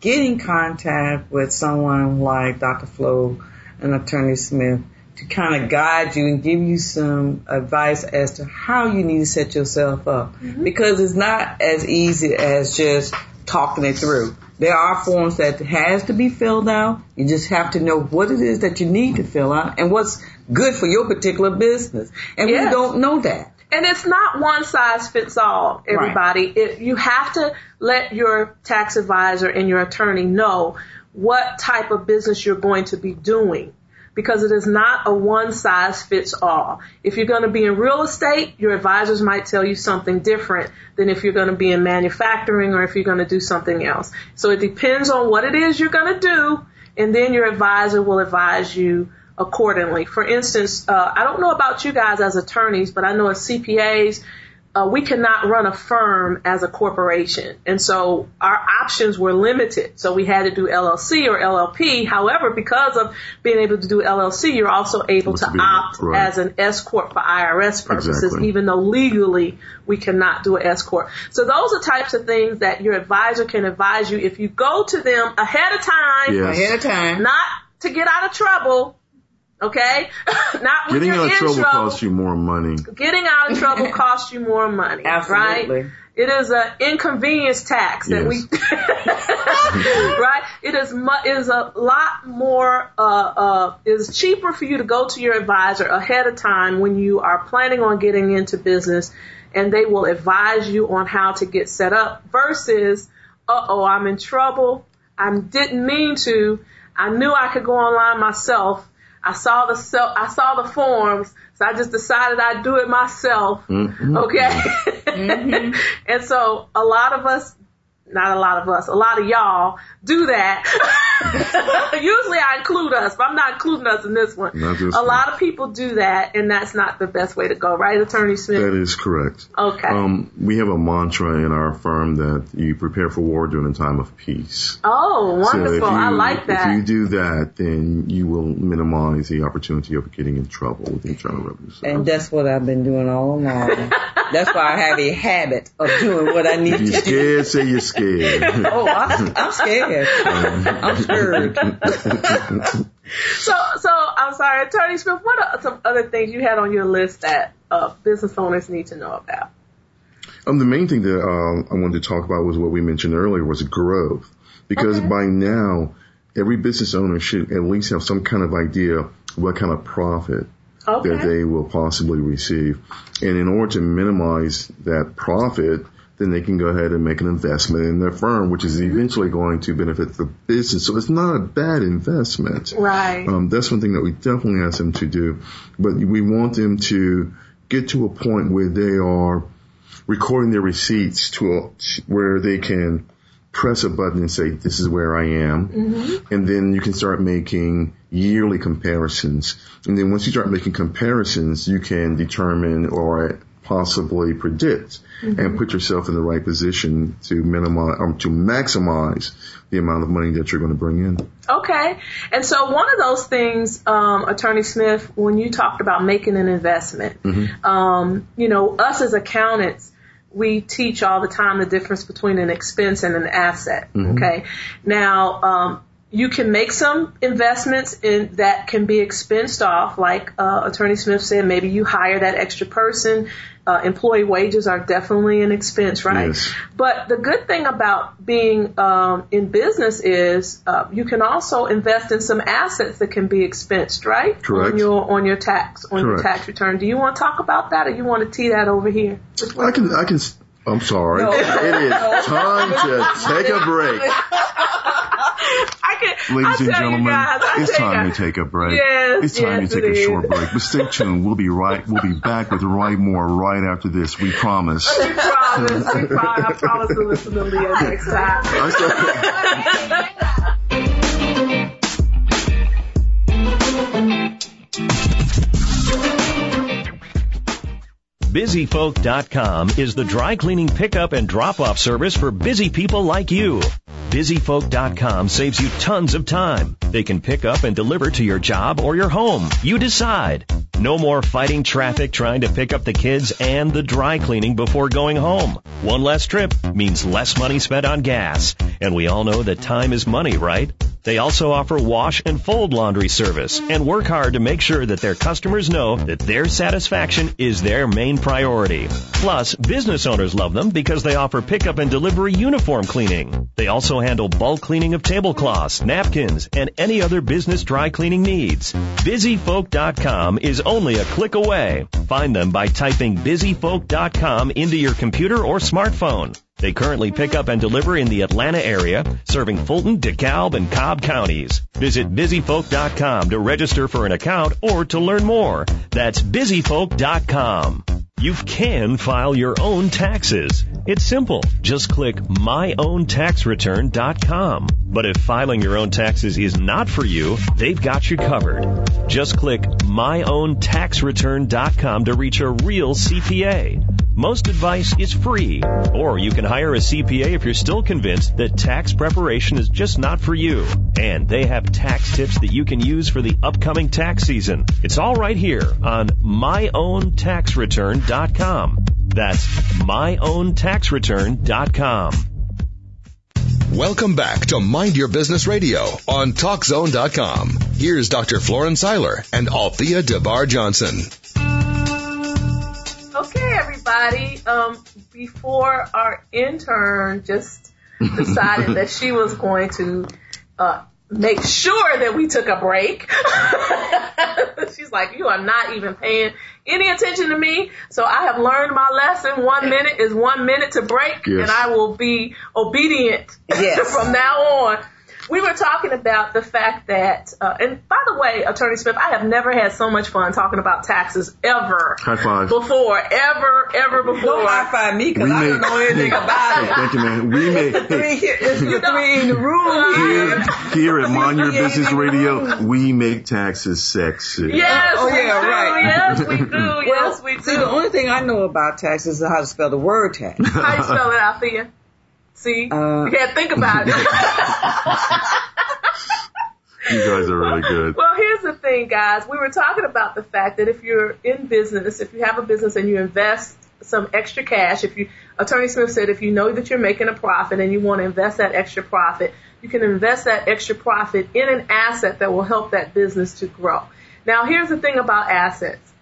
get in contact with someone like Dr. Flo and Attorney Smith to kind of guide you and give you some advice as to how you need to set yourself up. Mm-hmm. Because it's not as easy as just talking it through. There are forms that has to be filled out. You just have to know what it is that you need to fill out and what's good for your particular business. And Yes. we don't know that. And it's not one size fits all, everybody. It, you have to let your tax advisor and your attorney know what type of business you're going to be doing because it is not a one size fits all. If you're going to be in real estate, your advisors might tell you something different than if you're going to be in manufacturing or if you're going to do something else. So it depends on what it is you're going to do and then your advisor will advise you accordingly. For instance, uh, I don't know about you guys as attorneys, but I know as CPAs, uh, we cannot run a firm as a corporation. And so our options were limited. So we had to do LLC or LLP. However, because of being able to do LLC, you're also able to To opt right. as an S Corp for IRS purposes, Exactly. even though legally we cannot do an S Corp. So those are types of things that your advisor can advise you if you go to them ahead of time Yes. Ahead of time. not to get out of trouble, okay? Not when Getting you're out of in trouble costs you more money. Getting out of trouble costs you more money, Absolutely. right? It is an inconvenience tax that we, right? It is mu- it is a lot more. Uh, uh, it is cheaper for you to go to your advisor ahead of time when you are planning on getting into business, and they will advise you on how to get set up. Versus, uh oh, I'm in trouble. I didn't mean to. I knew I could go online myself. I saw the self, I saw the forms, so I just decided I'd do it myself. Mhm. Okay. and so a lot of us, not a lot of us, a lot of y'all do that. Usually I include us, but I'm not including us in this one. Not this a one. lot of people do that, and that's not the best way to go, right, Attorney Smith? That is correct. Okay. Um, we have a mantra in our firm that you prepare for war during a time of peace. oh, So if wonderful. I like that. If you do that, then you will minimize the opportunity of getting in trouble with the Internal Revenue Service. And that's what I've been doing all along. that's why I have a habit of doing what I need to do. If you're to do. scared, say you're scared. Oh, I'm, I'm scared. I'm scared. So, so I'm sorry, Attorney Smith. What are some other things you had on your list that uh, business owners need to know about? Um, the main thing that uh, I wanted to talk about was what we mentioned earlier was growth, because Okay. by now every business owner should at least have some kind of idea what kind of profit Okay. that they will possibly receive, and in order to minimize that profit, then they can go ahead and make an investment in their firm, which is eventually going to benefit the business. So it's not a bad investment. Right. Um, that's one thing that we definitely ask them to do. But we want them to get to a point where they are recording their receipts to a, where they can press a button and say, this is where I am. And then you can start making yearly comparisons. And then once you start making comparisons, you can determine or possibly predict and put yourself in the right position to minimize, um, to maximize the amount of money that you're going to bring in. Okay. And so one of those things, um, Attorney Smith, when you talked about making an investment, um, you know, us as accountants, we teach all the time the difference between an expense and an asset. Okay. Now, um, you can make some investments in that can be expensed off, like uh, Attorney Smith said. Maybe you hire that extra person. Uh, employee wages are definitely an expense, right? Yes. But the good thing about being um, in business is uh, you can also invest in some assets that can be expensed, right? Correct. On your on your tax on your tax return. Do you want to talk about that, or you want to tee that over here? I can, I can, I'm sorry. No. It is time to take a break. I can, Ladies and gentlemen, guys, it's time guys. to take a break. Yes, it's time yes, to take a short is. break. But stay tuned. We'll be right. We'll be back with Roy Moore right after this. We promise. We promise. We promise. I promise to listen to Leah next time. BusyFolk.com is the dry cleaning pickup and drop off service for busy people like you. BusyFolk.com saves you tons of time. They can pick up and deliver to your job or your home. You decide. No more fighting traffic trying to pick up the kids and the dry cleaning before going home. One less trip means less money spent on gas. And we all know that time is money, right? They also offer wash and fold laundry service and work hard to make sure that their customers know that their satisfaction is their main priority. Plus, business owners love them because they offer pickup and delivery uniform cleaning. They also handle bulk cleaning of tablecloths, napkins, and any other business dry cleaning needs. BusyFolk.com is only a click away. Find them by typing BusyFolk.com into your computer or smartphone. They currently pick up and deliver in the Atlanta area, serving Fulton, DeKalb, and Cobb counties. Visit busyfolk.com to register for an account or to learn more. That's busyfolk.com. You can file your own taxes. It's simple. Just click myowntaxreturn.com. But if filing your own taxes is not for you, they've got you covered. Just click myowntaxreturn.com to reach a real CPA. Most advice is free, or you can hire a CPA if you're still convinced that tax preparation is just not for you. And they have tax tips that you can use for the upcoming tax season. It's all right here on myowntaxreturn.com. That's myowntaxreturn.com. Welcome back to Mind Your Business Radio on TalkZone.com. Here's Dr. Florence Seiler and Althea DeBar Johnson. Everybody. Um, before our intern just decided that she was going to uh, make sure that we took a break. She's like, you are not even paying any attention to me. So I have learned my lesson. One minute is one minute to break, Yes. and I will be obedient Yes. from now on. We were talking about the fact that, uh, and by the way, Attorney Smith, I have never had so much fun talking about taxes ever High five. before, ever, ever before. Don't high five me because We I may- don't know anything about it. Thank you, man. We may. The three Hey, here, it's the three in the room here, here. here at Mind Your Business. Radio, we make taxes sexy. Yes, Oh, yeah, do. right. Yes, we do. yes, we do. See, the only thing I know about taxes is how to spell the word tax. How you spell it out there? See, Uh, you can't think about it. You guys are really good. Well, here's the thing, guys. We were talking about the fact that if you're in business, if you have a business and you invest some extra cash, if you, Attorney Smith said, if you know that you're making a profit and you want to invest that extra profit, you can invest that extra profit in an asset that will help that business to grow. Now, here's the thing about assets.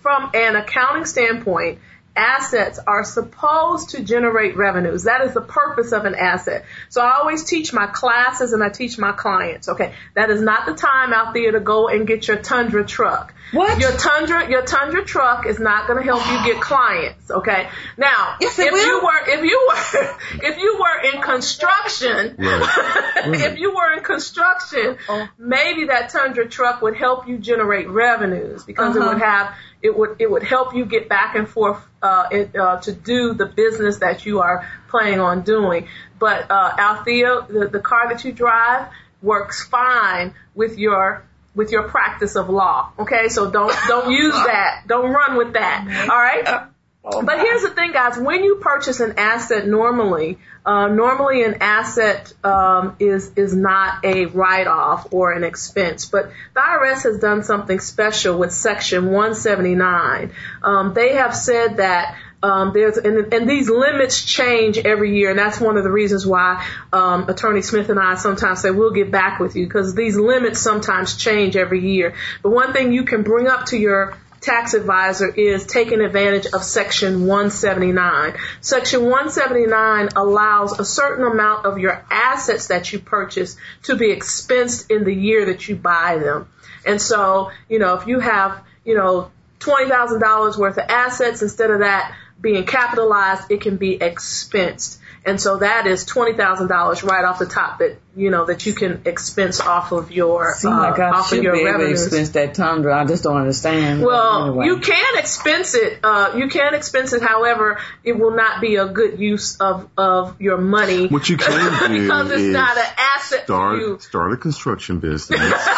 From an accounting standpoint, assets are supposed to generate revenues. That is the purpose of an asset. So I always teach my classes and I teach my clients, okay, that is not the time out there to go and get your Tundra truck. What? Your Tundra, your Tundra truck is not going to help you get clients, okay? Now, Yes, if will. you were, if you were, if you were in construction, if you were in construction, Oh. maybe that Tundra truck would help you generate revenues because it Uh-huh. would have it would it would help you get back and forth uh, it, uh, to do the business that you are planning on doing. But uh, Althea, the, the car that you drive works fine with your with your practice of law. Okay, so don't don't use that. Don't run with that. All right. But here's the thing, guys. When you purchase an asset normally, uh, normally an asset um, is is not a write-off or an expense. But the IRS has done something special with Section 179. Um, they have said that um, there's and, and these limits change every year, and that's one of the reasons why um, Attorney Smith and I sometimes say we'll get back with you because these limits sometimes change every year. But one thing you can bring up to your tax advisor is taking advantage of Section 179. Section 179 allows a certain amount of your assets that you purchase to be expensed in the year that you buy them. And so, you know, if you have, you know, $20,000 worth of assets, instead of that being capitalized, it can be expensed. And so that is $20,000 right off the top that, you know, that you can expense off of your, Seems like uh, I off should of your be able to revenues. expense that Tundra. I just don't understand. Well, Anyway. you can expense it. Uh, you can expense it. However, it will not be a good use of, of your money. What you can do because it's is not an asset start you. start a construction business.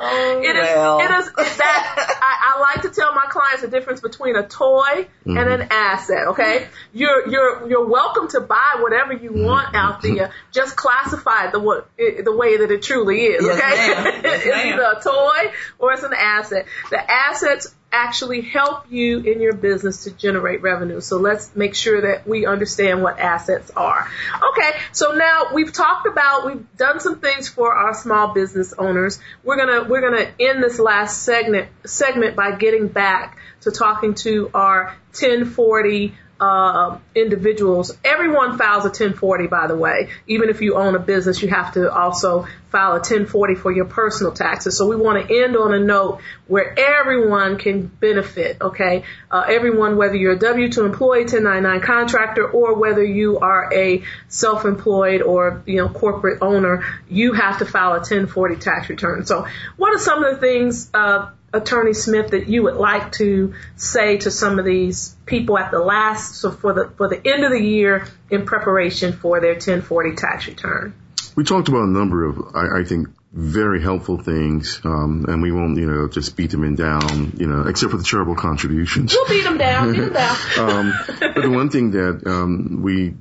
Oh, It is, well. it is that I, I like to tell my clients the difference between a toy and an mm-hmm. asset. Okay, you're you're you're welcome to buy whatever you mm-hmm. want out there. Just classify it the what it, the way that it truly is. Yes, Okay. Yes, it's either a toy or it's an asset. The assets actually help you in your business to generate revenue. So let's make sure that we understand what assets are. Okay, so now we've talked about, we've done some things for our small business owners. We're gonna, we're gonna end this last segment, segment by getting back to talking to our 1040 uh, individuals. Everyone files a 1040, by the way. Even if you own a business, you have to also file a 1040 for your personal taxes. So we want to end on a note where everyone can benefit. Okay, uh, everyone, whether you're a W-2 employee, 1099 contractor, or whether you are a self-employed or you know corporate owner, you have to file a 1040 tax return. So, what are some of the things? Uh, Attorney Smith, that you would like to say to some of these people at the last, so for the for the end of the year in preparation for their 1040 tax return? we talked about a number of, I, I think, very helpful things, um, and we won't, you know, just beat them in down, you know, except for the charitable contributions. We'll beat them down, beat them down. um, but the one thing that um, we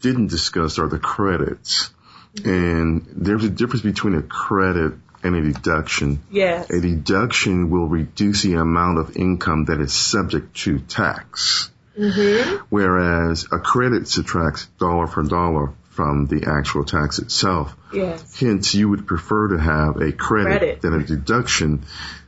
didn't discuss are the credits, and there's a difference between a credit and a deduction. Yes. A deduction will reduce the amount of income that is subject to tax, Mhm. whereas a credit subtracts dollar for dollar from the actual tax itself. Yes. Hence, you would prefer to have a credit, Credit. than a deduction.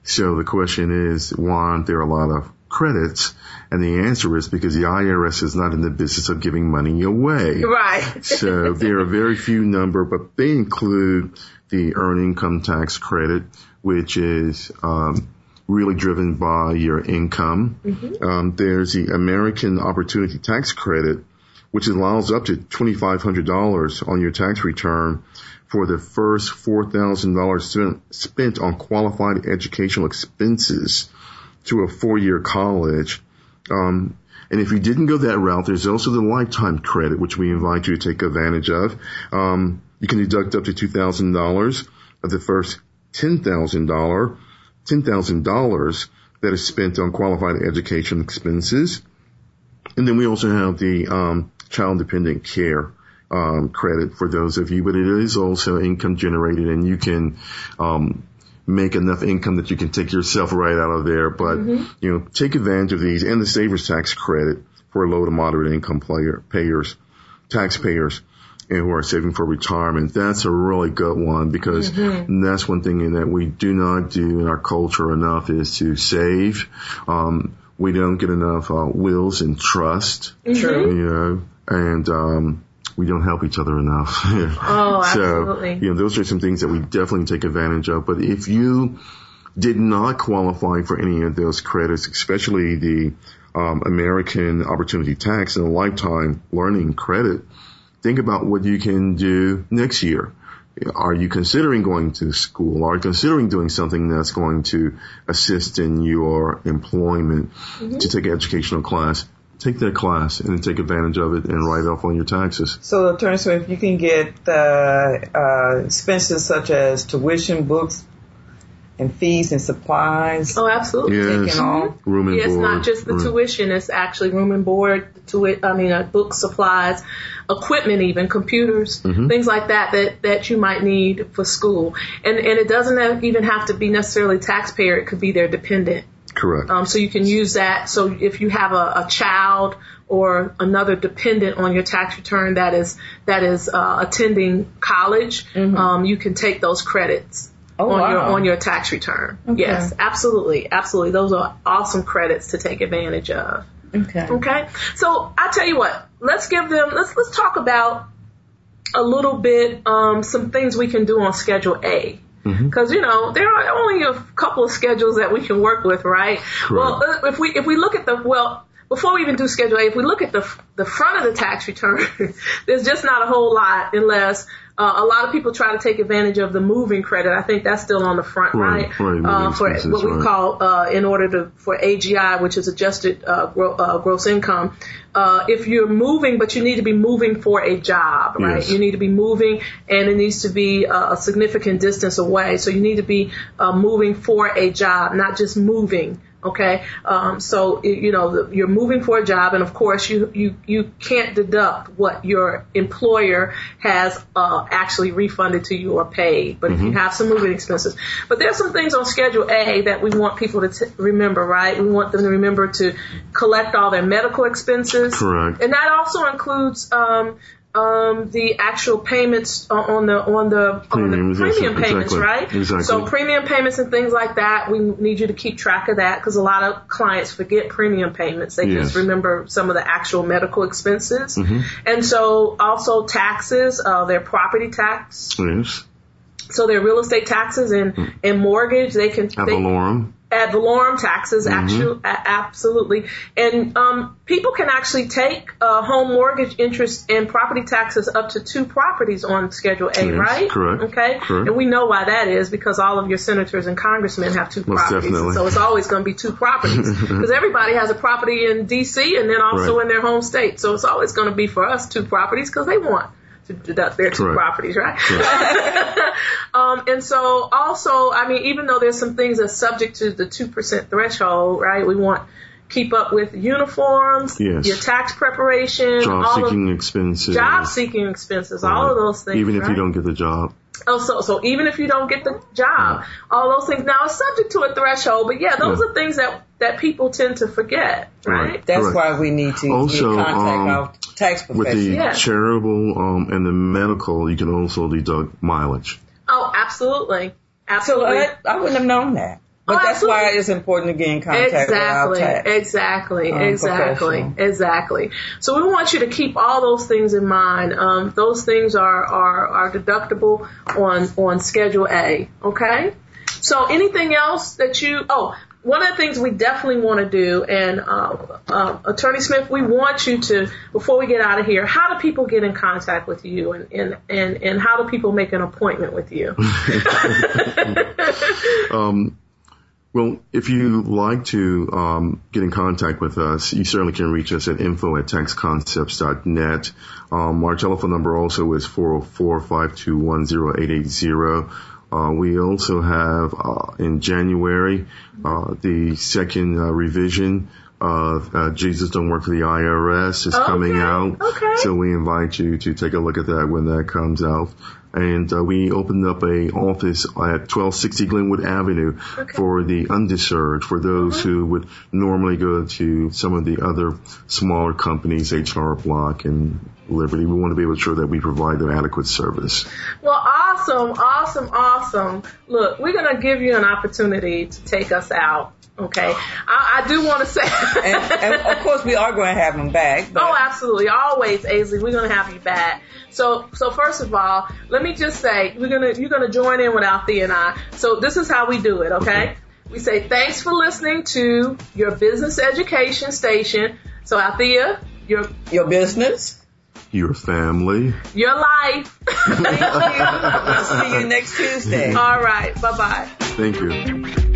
So the question is, why aren't there a lot of credits? And the answer is because the IRS is not in the business of giving money away. Right. So there are very few number, but they include the earned income tax credit, which is um, really driven by your income. Um, there's the American Opportunity Tax Credit, which allows up to $2,500 on your tax return for the first $4,000 spent, spent on qualified educational expenses to a four-year college. Um, and if you didn't go that route, there's also the lifetime credit, which we invite you to take advantage of. Um, you can deduct up to $2,000 of the first $10,000, $10,000 that is spent on qualified education expenses. And then we also have the um, child dependent care um, credit for those of you, but it is also income generated, and you can um, make enough income that you can take yourself right out of there. But you know, take advantage of these and the savers tax credit for low to moderate income player payers, taxpayers. And who are saving for retirement. That's a really good one because that's one thing that we do not do in our culture enough is to save. Um, we don't get enough uh, wills and trust True. you know, and um, we don't help each other enough. Oh, so, absolutely. you know, those are some things that we definitely take advantage of. But if you did not qualify for any of those credits, especially the um, American Opportunity Tax and the Lifetime Learning Credit, think about what you can do next year. Are you considering going to school? Are you considering doing something that's going to assist in your employment to take an educational class? Take that class and then take advantage of it and write off on your taxes. So, Attorney Smith, you can get uh, uh, expenses such as tuition, books, and fees and supplies. Oh, absolutely. Yes. Taken off. Room and Yeah, it's board. not just the Right. tuition; it's actually room and board, tui- I mean, uh, book supplies, equipment, even computers, Mm-hmm. things like that that that you might need for school. And and it doesn't have, even have to be necessarily taxpayer; it could be their dependent. Correct. Um, so you can use that. So if you have a, a child or another dependent on your tax return that is that is uh, attending college, um, you can take those credits Oh, on your on your tax return. Okay. Yes, absolutely, absolutely. Those are awesome credits to take advantage of. Okay. Okay, so I tell you what, let's give them. Let's let's talk about a little bit um, some things we can do on Schedule A. Because you know there are only a couple of schedules that we can work with, right? Well, uh, if we if we look at the well, before we even do Schedule A, if we look at the the front of the tax return, there's just not a whole lot unless uh, a lot of people try to take advantage of the moving credit. I think that's still on the front, right? Right, uh, for what we right. call uh, in order to for AGI, which is adjusted uh, gro- uh, gross income. Uh, if you're moving, but you need to be moving for a job, right? Yes. You need to be moving, and it needs to be uh, a significant distance away. So you need to be uh, moving for a job, not just moving. Okay, um, so you know you're moving for a job, and of course you you you can't deduct what your employer has uh, actually refunded to you or paid. But if you have some moving expenses, but there's some things on Schedule A that we want people to t- remember, right? We want them to remember to collect all their medical expenses, Correct. and that also includes um, um, the actual payments on the on the on the premium payments, right? Exactly. So premium payments and things like that, we need you to keep track of that because a lot of clients forget premium payments. They Yes. just remember some of the actual medical expenses, Mm-hmm. and so also taxes, uh, their property tax, Yes. so their real estate taxes and and mortgage. They can Ad valorem. Ad valorem taxes, Mm-hmm. actual, a- absolutely. And um, people can actually take uh, home mortgage interest and property taxes up to two properties on Schedule A, Yes, right? correct, Okay. correct. And we know why that is because all of your senators and congressmen have two Most properties. definitely. So it's always going to be two properties because everybody has a property in D.C. and then also Right. in their home state. So it's always going to be for us two properties because they want to deduct their two Correct. properties, right? um, and so also, I mean, even though there's some things that's subject to the 2% threshold, right? We want keep up with uniforms, Yes. your tax preparation, Job seeking expenses. job seeking expenses, all of those things. Even if you don't get the job. Oh, so so even if you don't get the job, all those things. Now it's subject to a threshold, but yeah, those Yeah. are things that that people tend to forget, right? Right. That's Correct. why we need to Also, contact um, our tax With the. Yeah. charitable um, and the medical, you can also deduct mileage. Oh, absolutely, So absolutely. I, I wouldn't have known that. But Oh, that's why it's important to get in contact with our Exactly, tax. exactly, um, exactly, professional. exactly. So we want you to keep all those things in mind. Um, those things are, are are deductible on on Schedule A. Okay. So anything else that you? Oh, one of the things we definitely want to do, and uh, uh, Attorney Smith, we want you to before we get out of here. How do people get in contact with you, and and and, and how do people make an appointment with you? Um, well, if you like to um, get in contact with us, you certainly can reach us at info at taxconcepts.net. Um, our telephone number also is 404-521-0880. Uh, we also have uh, in January uh, the second uh, revision of uh, Jesus Don't Work for the IRS is coming out. okay. So we invite you to take a look at that when that comes out. And uh, we opened up a office at 1260 Glenwood Avenue for the undeserved, for those who would normally go to some of the other smaller companies, HR Block and Liberty. We want to be able to ensure that we provide them adequate service. Well, awesome, awesome, awesome. Look, we're going to give you an opportunity to take us out. Okay. I, I do want to say. and, and of course, we are going to have them back. But Oh, absolutely. Always, Aislee, we're gonna have you back. So, so first of all, let me just say we're gonna you're gonna join in with Althea and I. So this is how we do it, okay? We say thanks for listening to your business education station. So Althea, your your business. Your family. your life. Thank you. We'll see you next Tuesday. all right. Bye bye. Thank you.